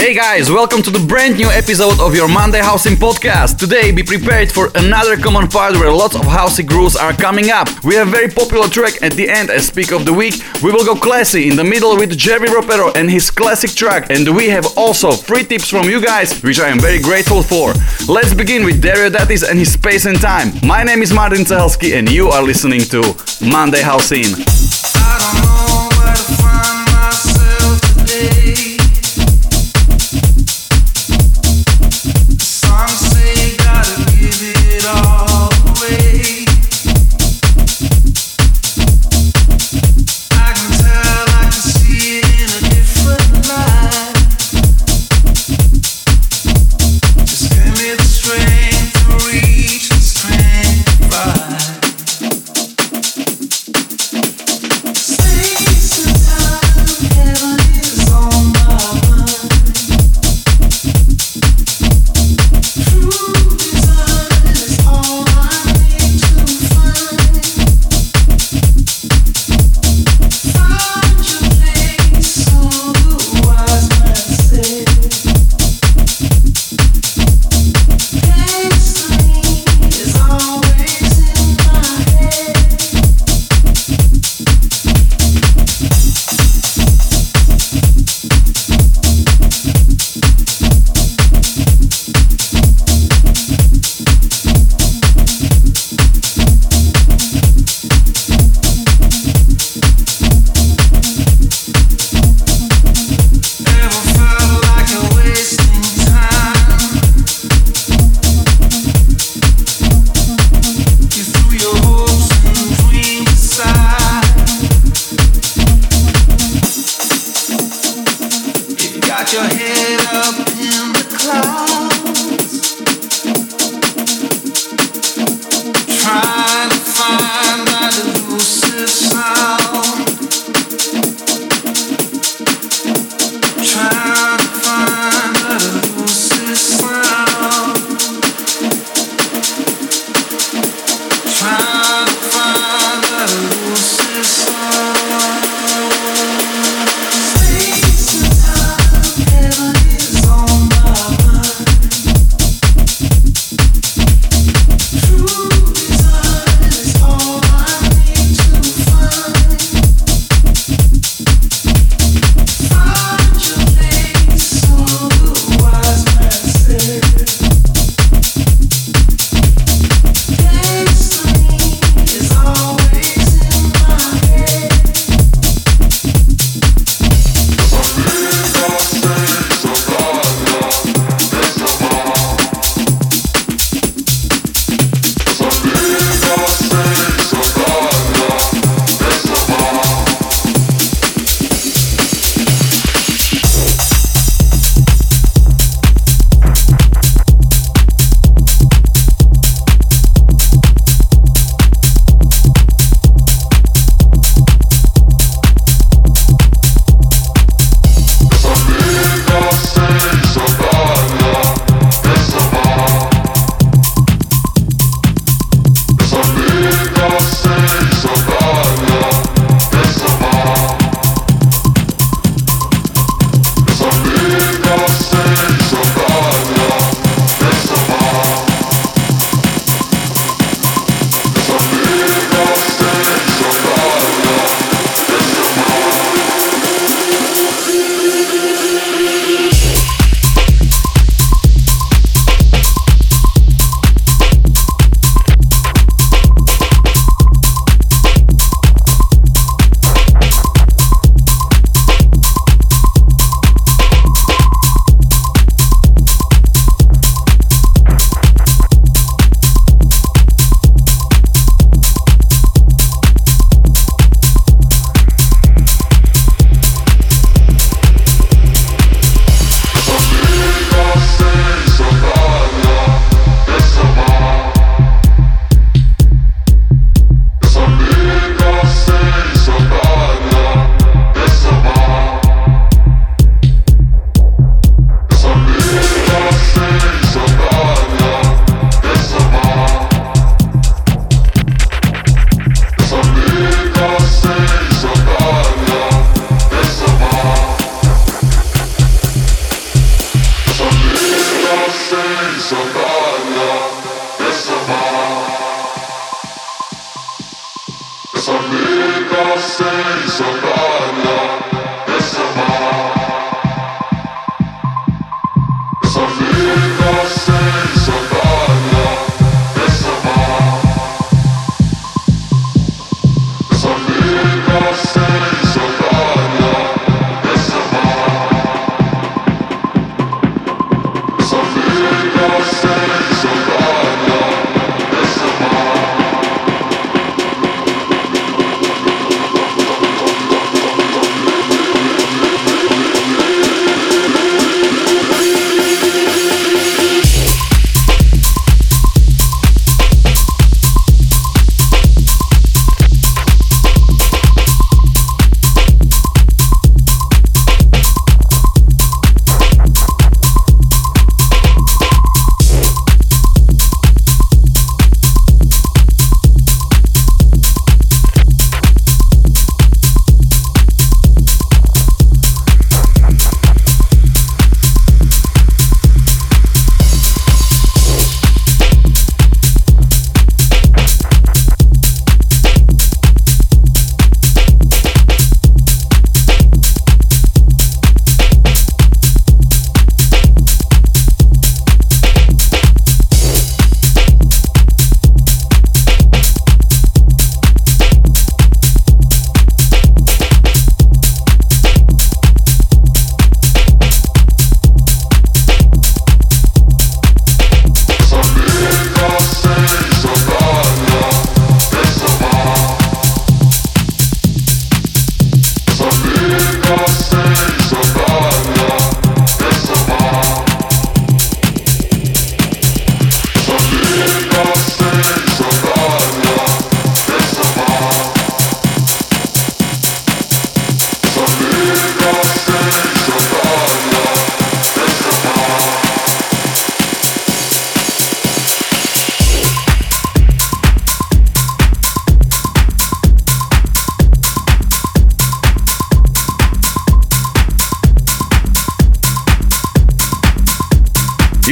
Hey guys, welcome to the brand new episode of your Monday housin' Podcast. Today, be prepared for another common part where lots of housing grooves are coming up. We have a very popular track at the end as Speak of the Week. We will go classy in the middle with Jerry Ropero and his classic track. And we have also free tips from you guys, which I am very grateful for. Let's begin with Dario D'Attis and his Space and Time. My name is Martin Cehelsky and you are listening to Monday housin'.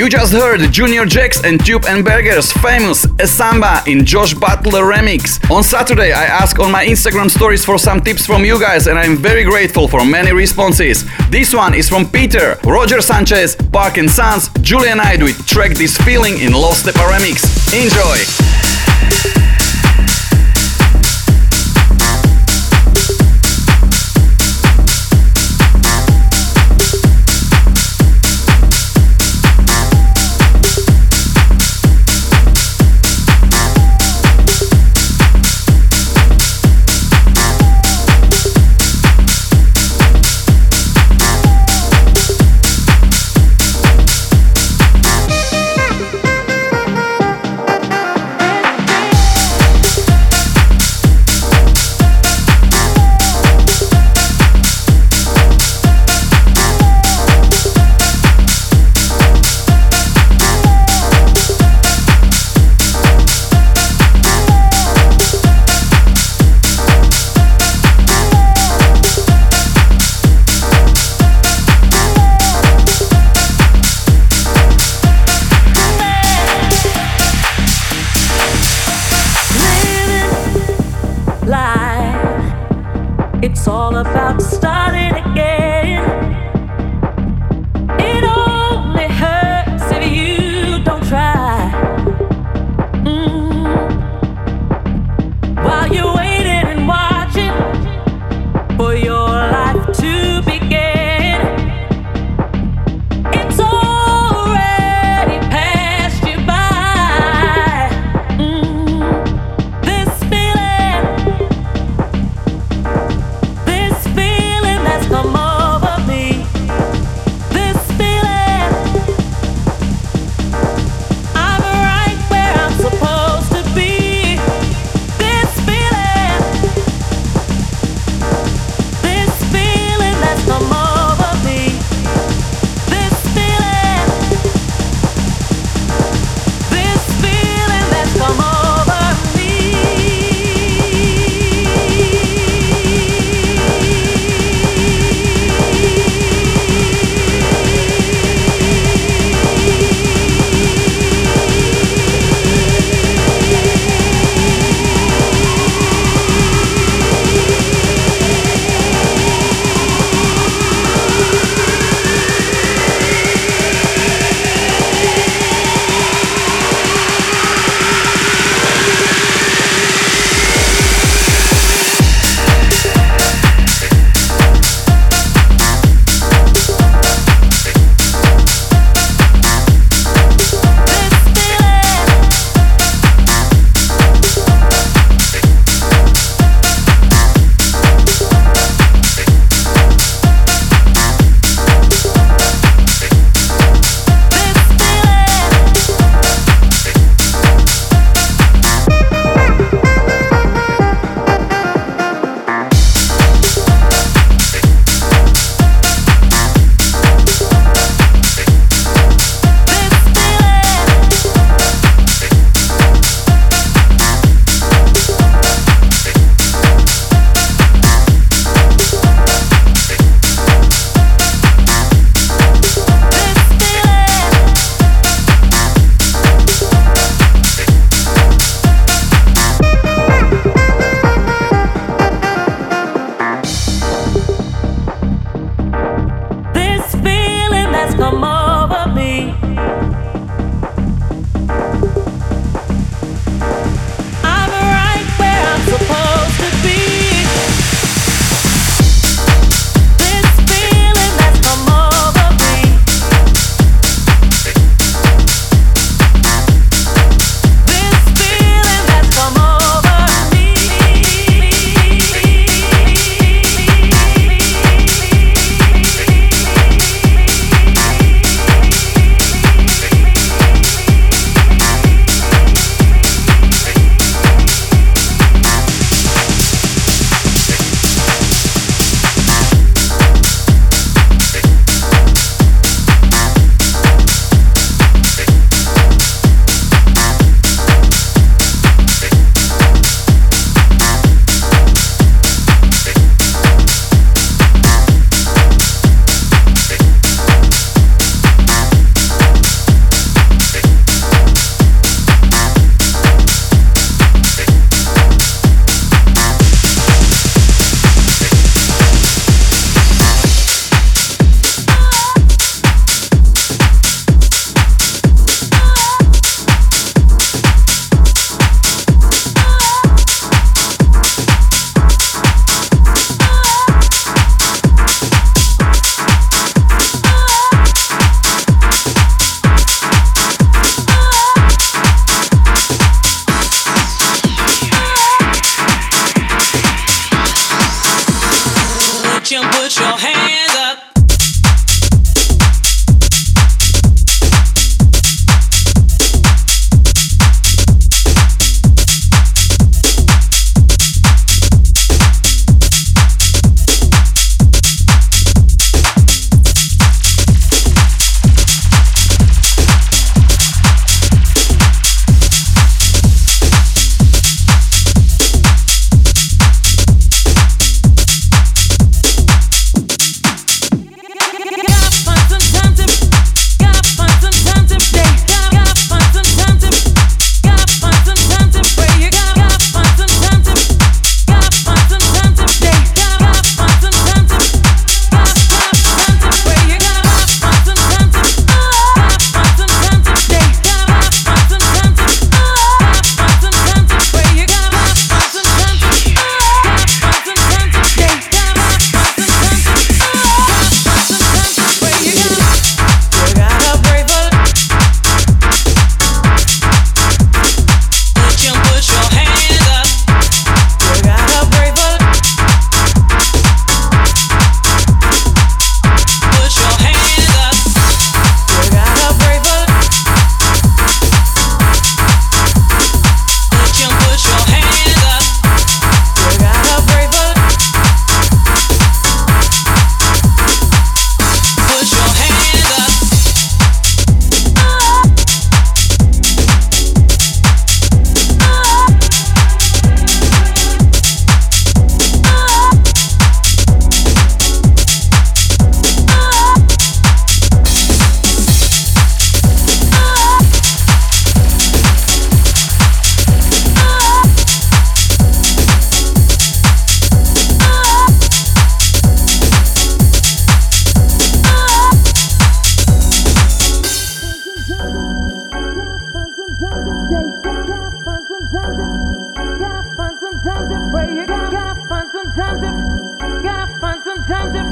You just heard Junior Jacks and Tube and Berger's famous Samba in Josh Butler remix. On Saturday, I asked on my Instagram stories for some tips from you guys, and I'm very grateful for many responses. This one is from Peter, Roger Sanchez, Park and Sons, Julian with track This Feeling in Low Steppa remix. Enjoy!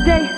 Put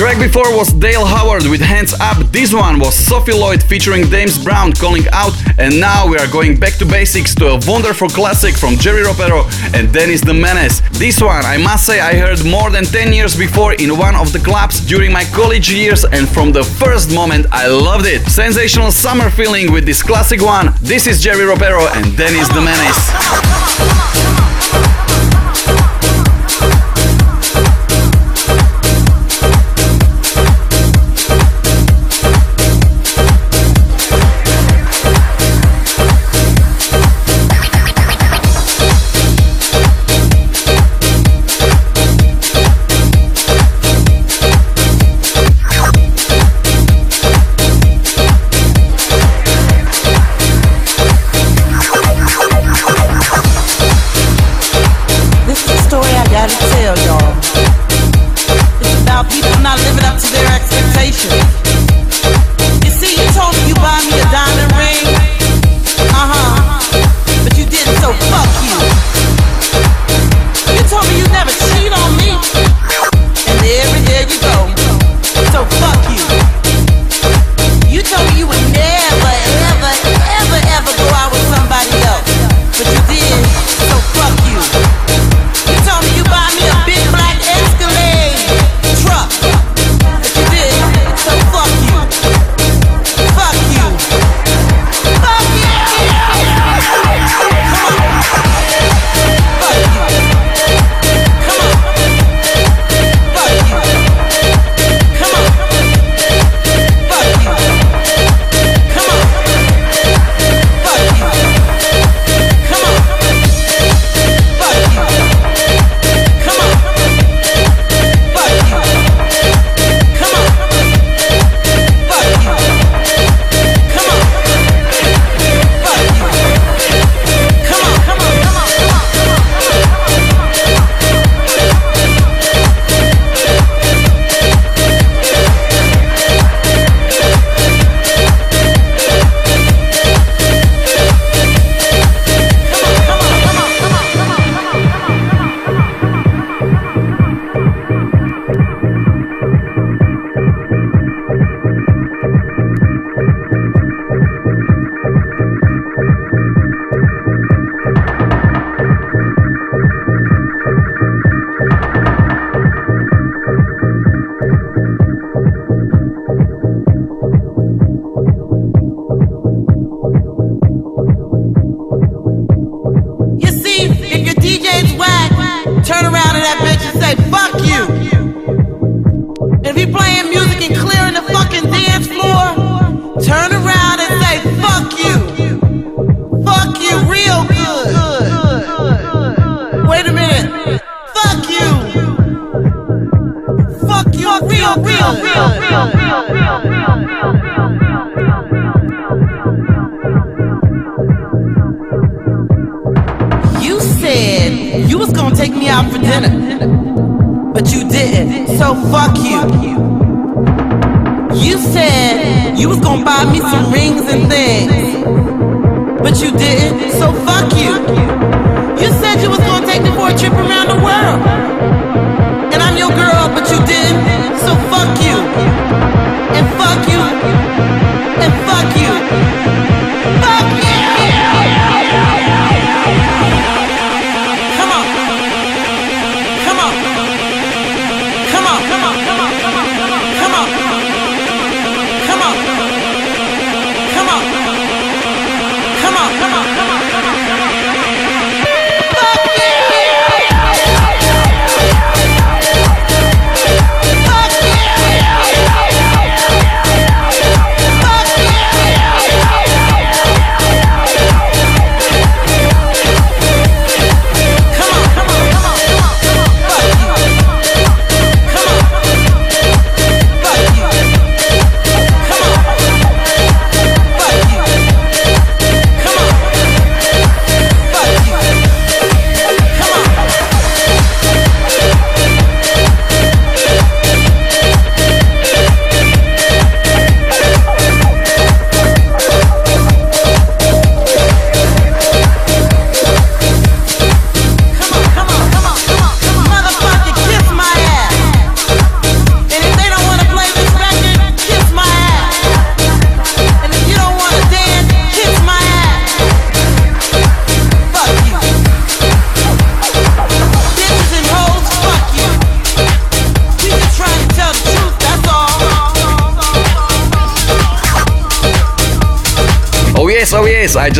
Track before was Dale Howard with Hands Up. This one was Sophie Lloyd featuring Dames Brown calling out. And now we are going back to basics to a wonderful classic from Jerry Ropero and Denis the Menace. This one, I must say, I heard more than 10 years before in one of the clubs during my college years, and from the first moment, I loved it. Sensational summer feeling with this classic one. This is Jerry Ropero and Denis the Menace.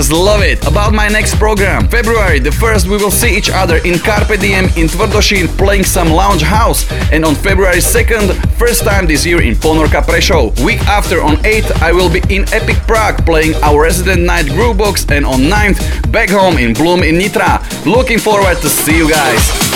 just love it. About my next program. February the 1st, we will see each other in Carpe Diem in Tvrdošín playing some lounge house. And on February 2nd, first time this year in Ponorka Prešov. Week after, on 8th, I will be in Epic Prague playing our resident night Groovebox. And on 9th, back home in Bloom in Nitra. Looking forward to see you guys.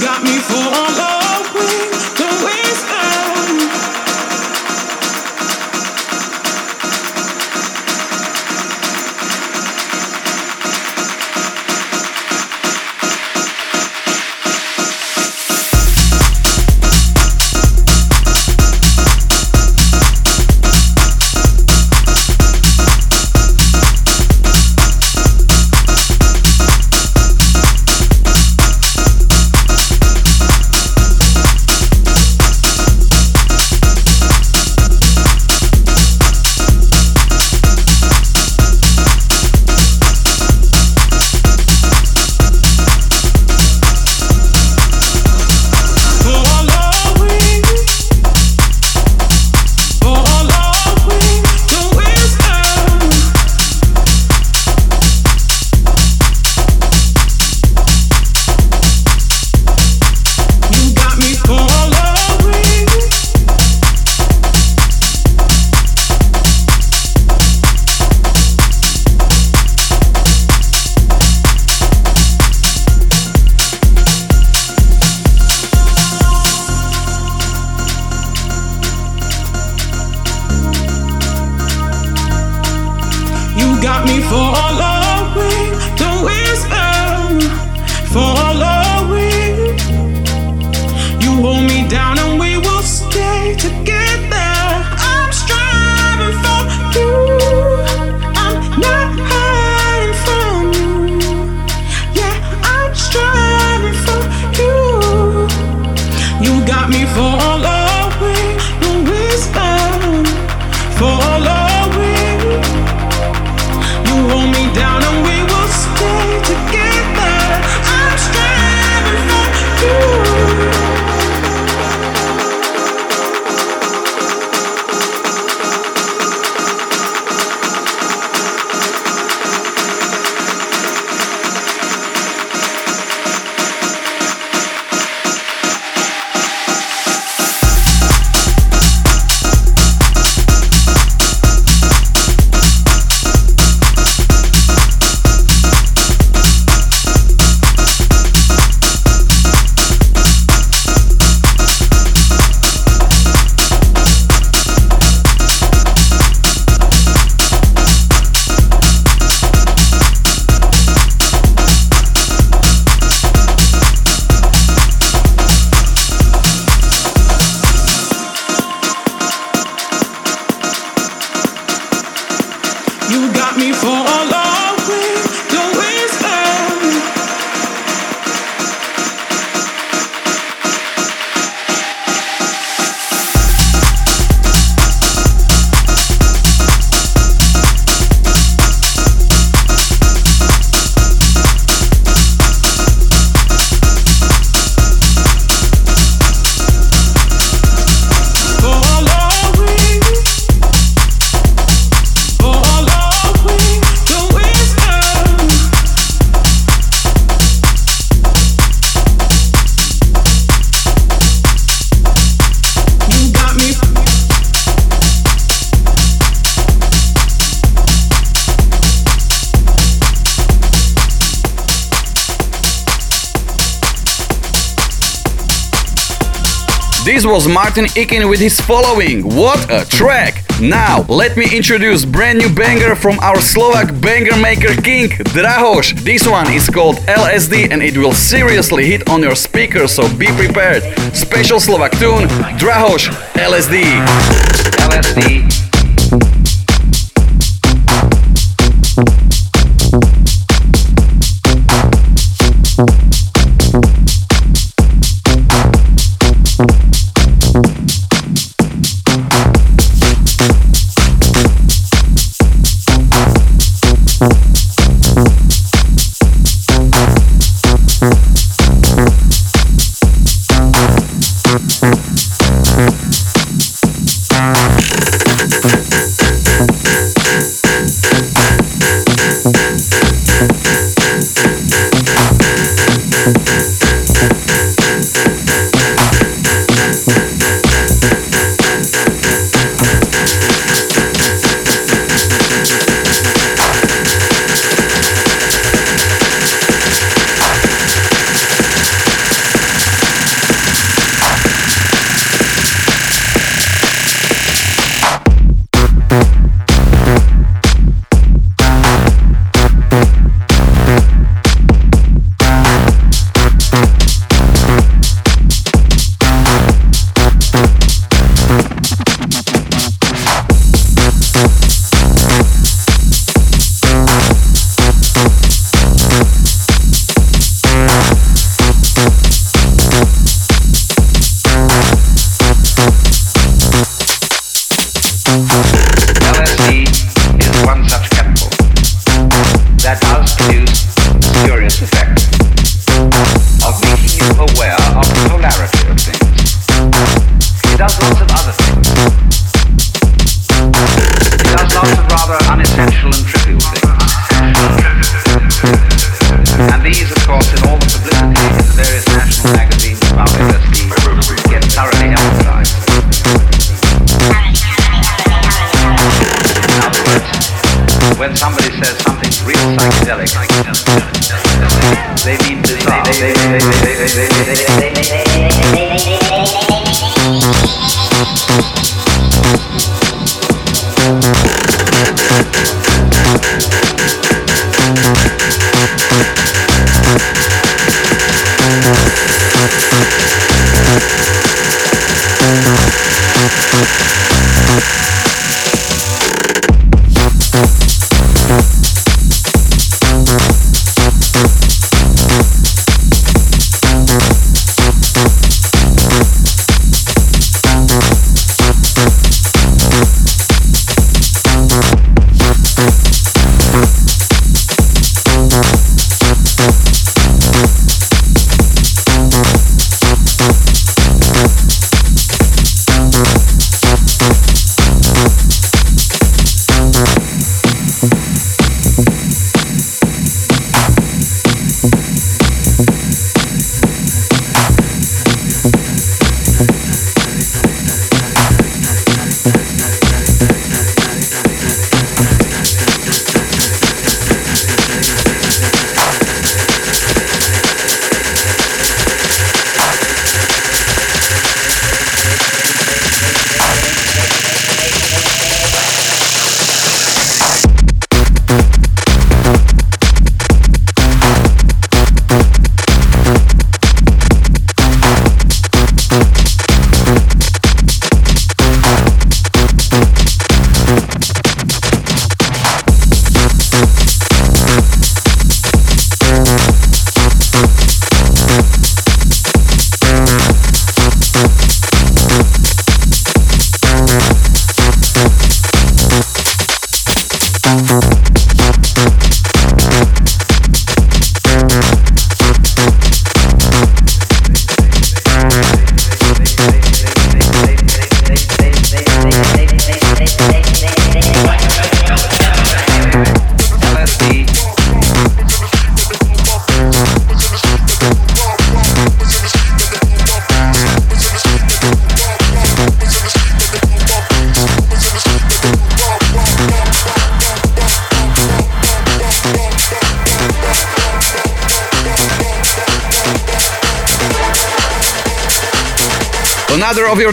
got me full on love. Was Martin Ikin with his following. What a track! Now, let me introduce brand new banger from our Slovak banger maker king, Drahoš. This one is called LSD and it will seriously hit on your speaker, so be prepared. Special Slovak tune, Drahoš, LSD. LSD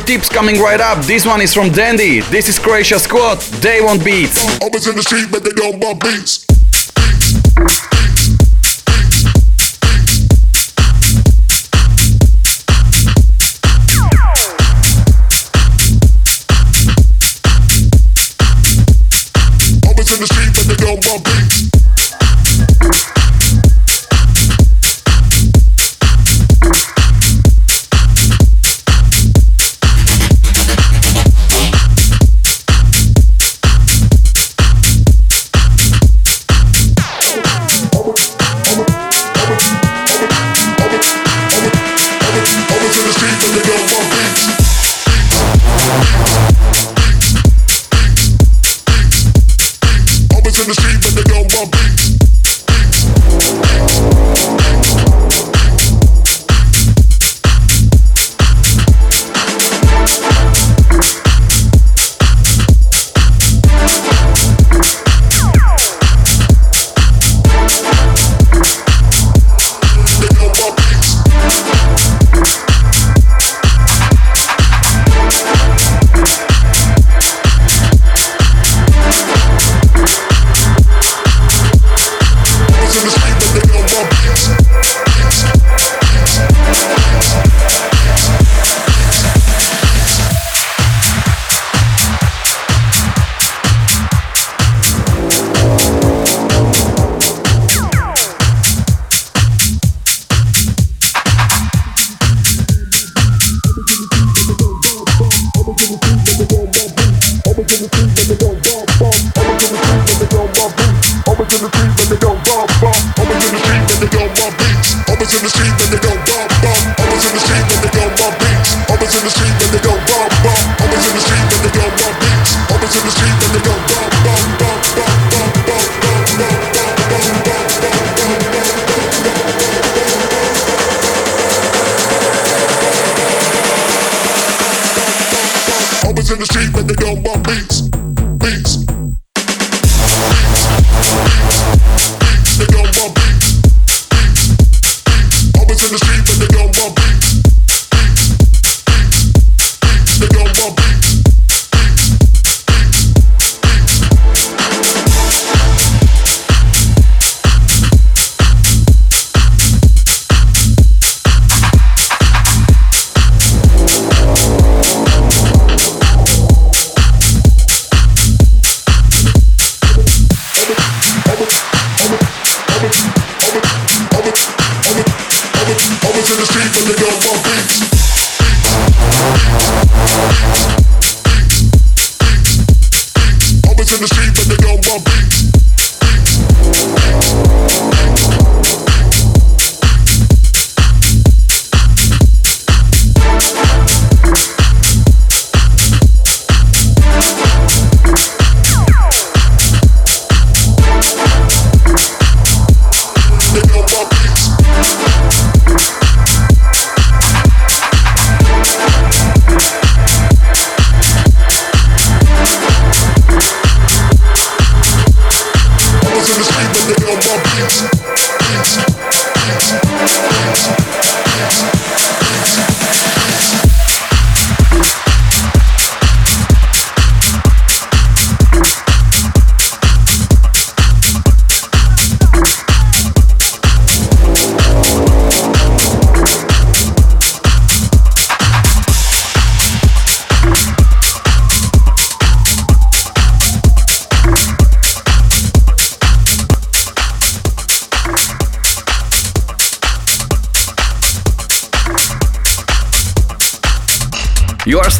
tips coming right up. This one is from Dandy. This is Croatia Squad. They want beats. I was in the street, but they don't want beats.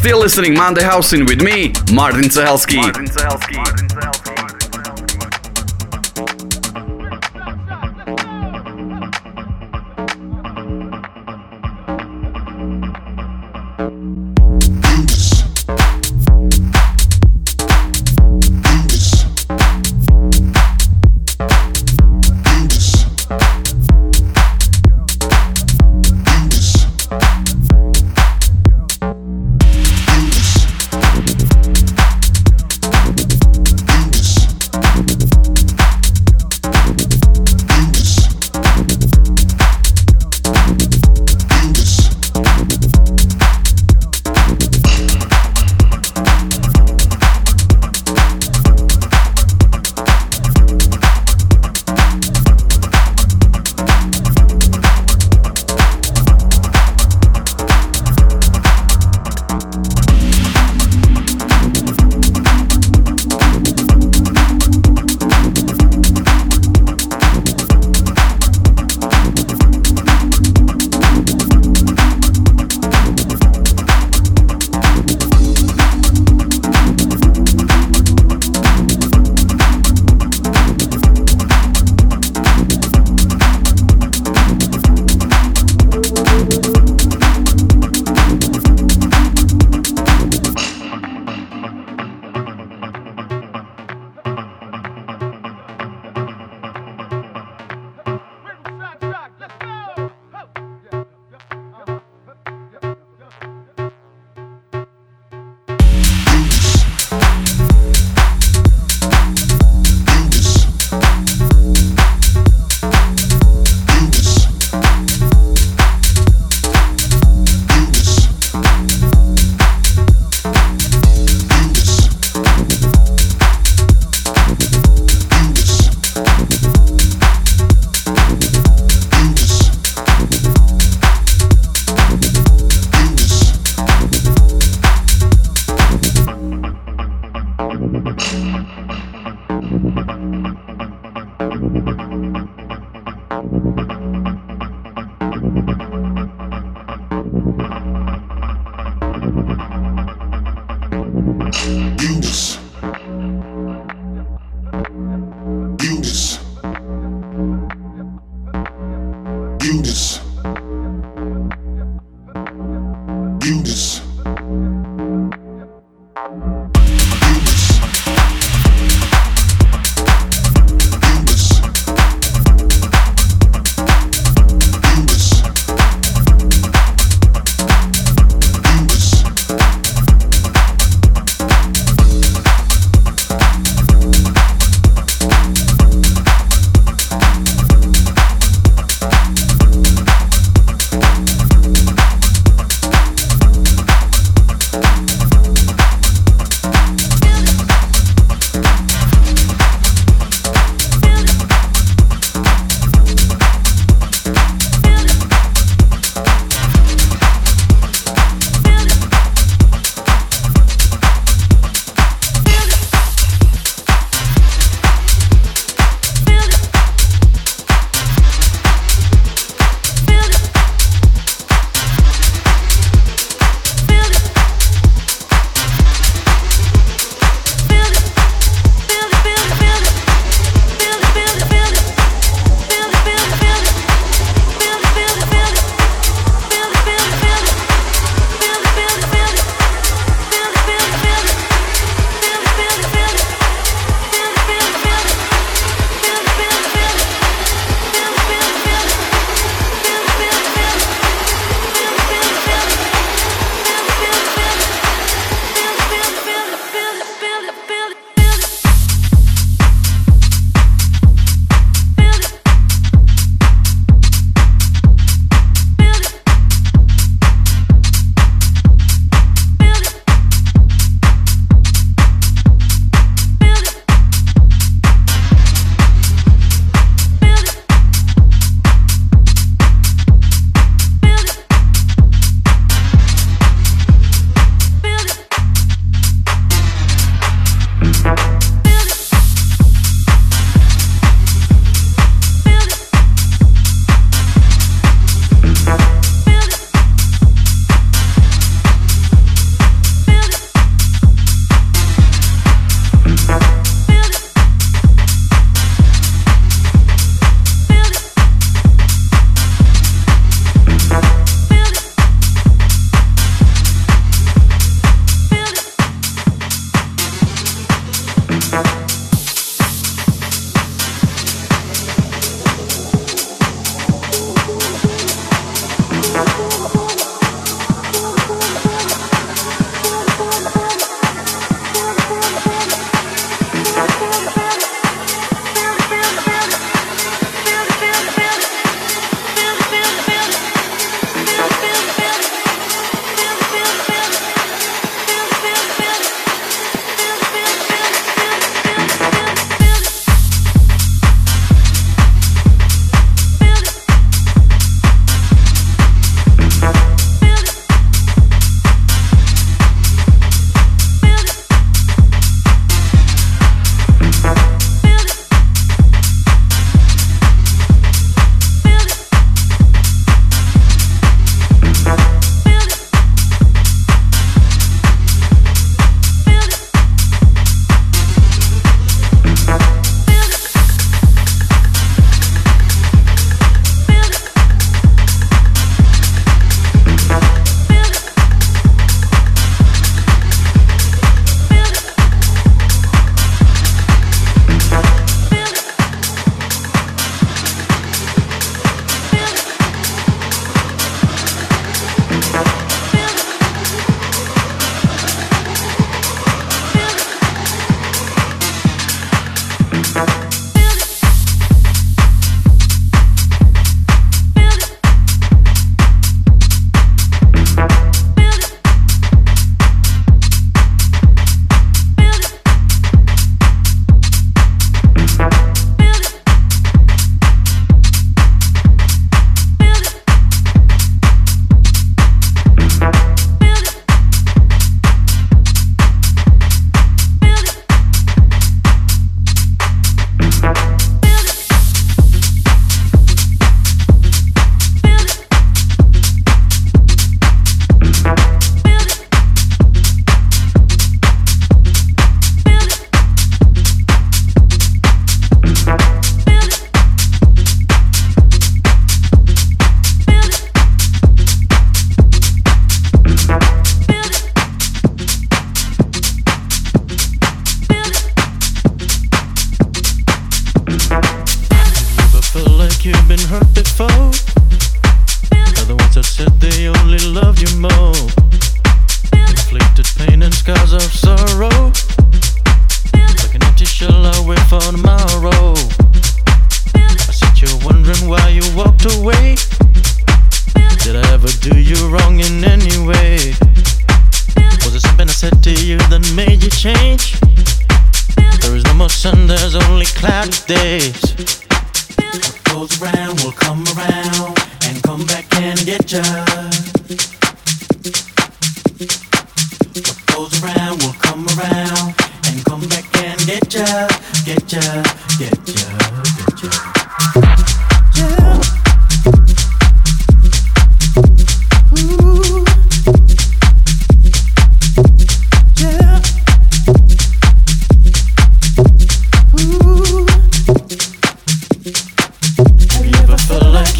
still listening Monday housin' with me, Martin Cehelsky. Martin Cehelsky. Martin Cehelsky.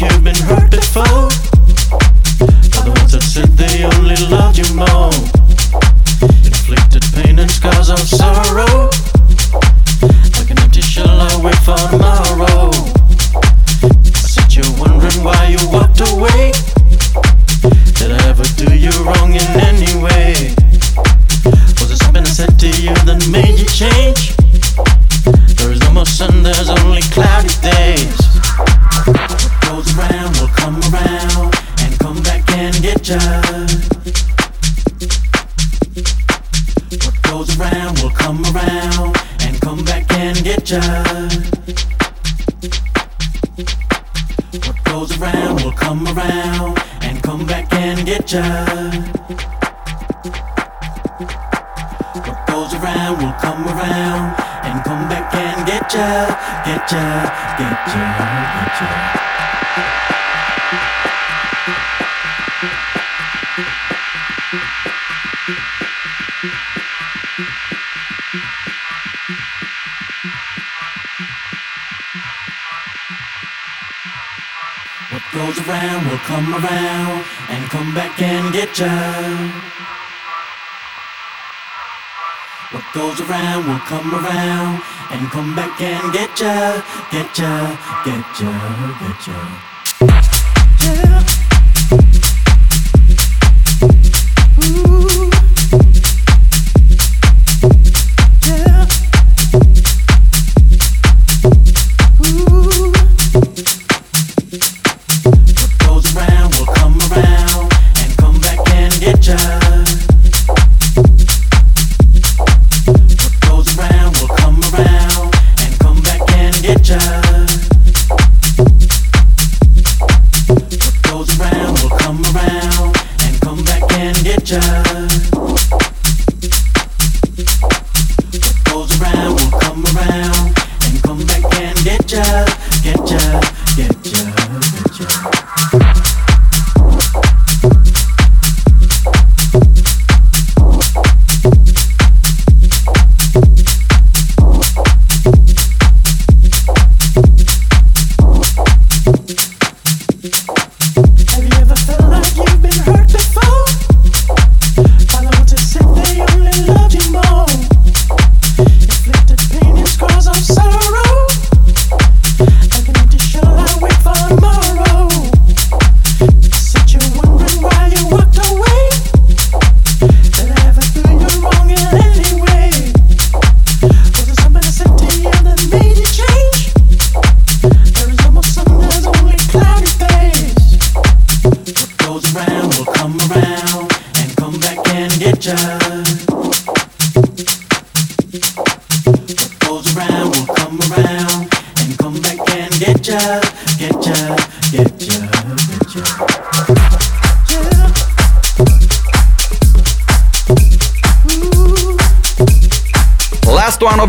you've been hurt jam. What goes around will come around and come back and get ya, get ya, get ya, get ya. Yeah. danger.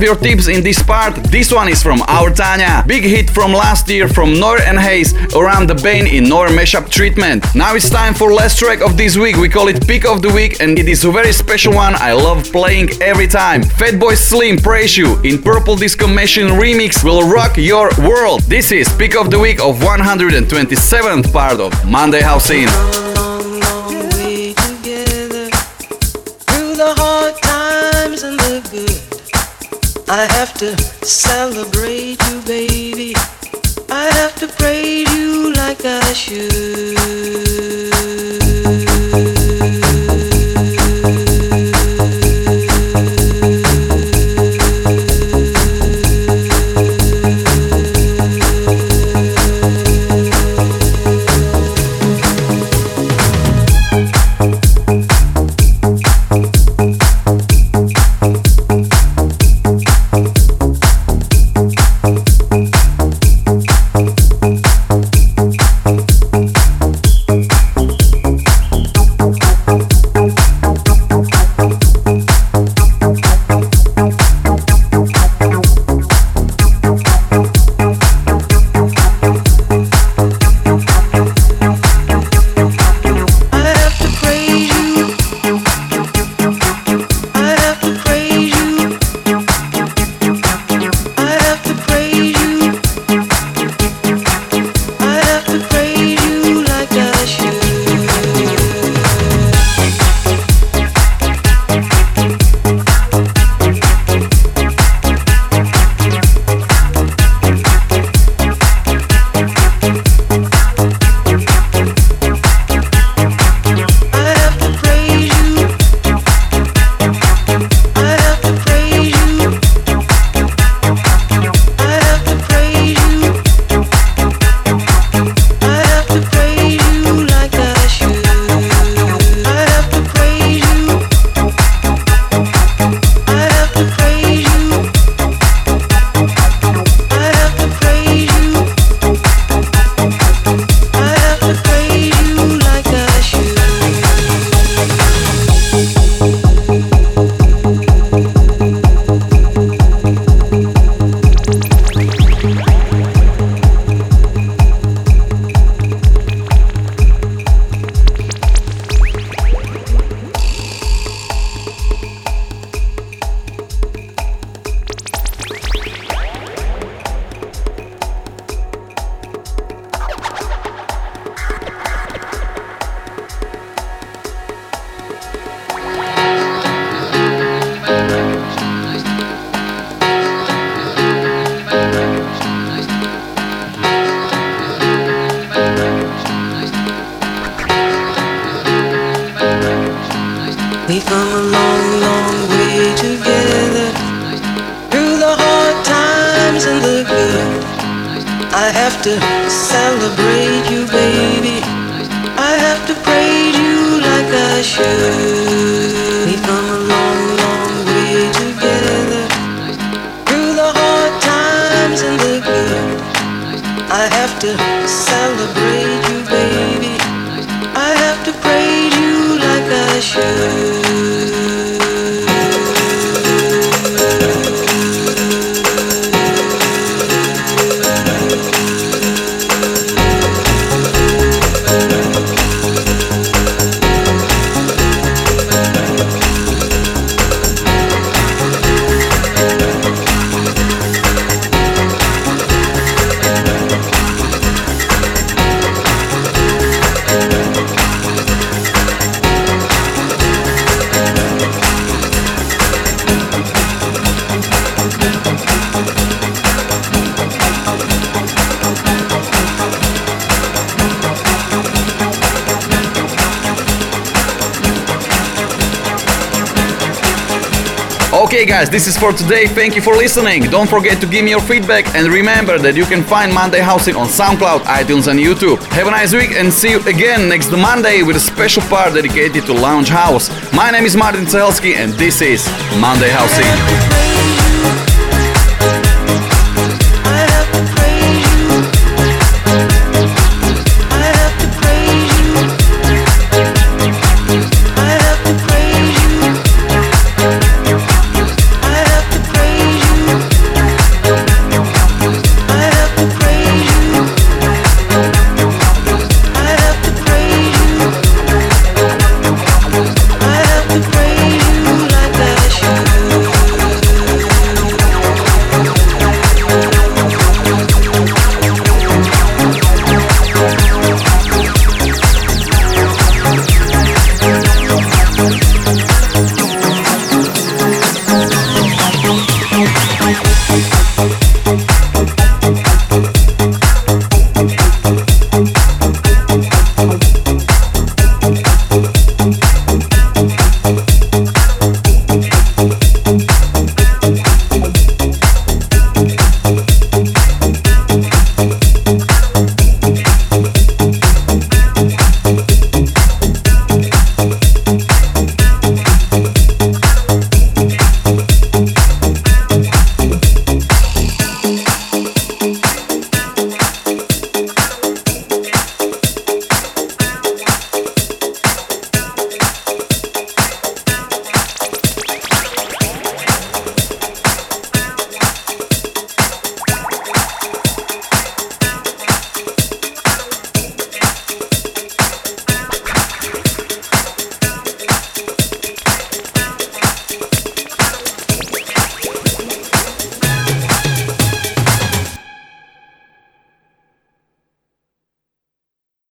of your tips in this part. This one is from Our Tanya. Big hit from last year from Noir and Haze around the Bane in Noir mashup treatment. Now it's time for last track of this week. We call it Pick of the Week and it is a very special one I love playing every time. Fatboy Slim Praise You in Purple Disco Machine remix will rock your world. This is Pick of the Week of 127th part of Monday housin'. to celebrate you, baby. I'd have to praise you like I should. this is for today. Thank you for listening. Don't forget to give me your feedback and remember that you can find Monday housin' on SoundCloud, iTunes, and YouTube. Have a nice week and see you again next Monday with a special part dedicated to Lounge House. My name is Martin Cehelsky, and this is Monday housin'.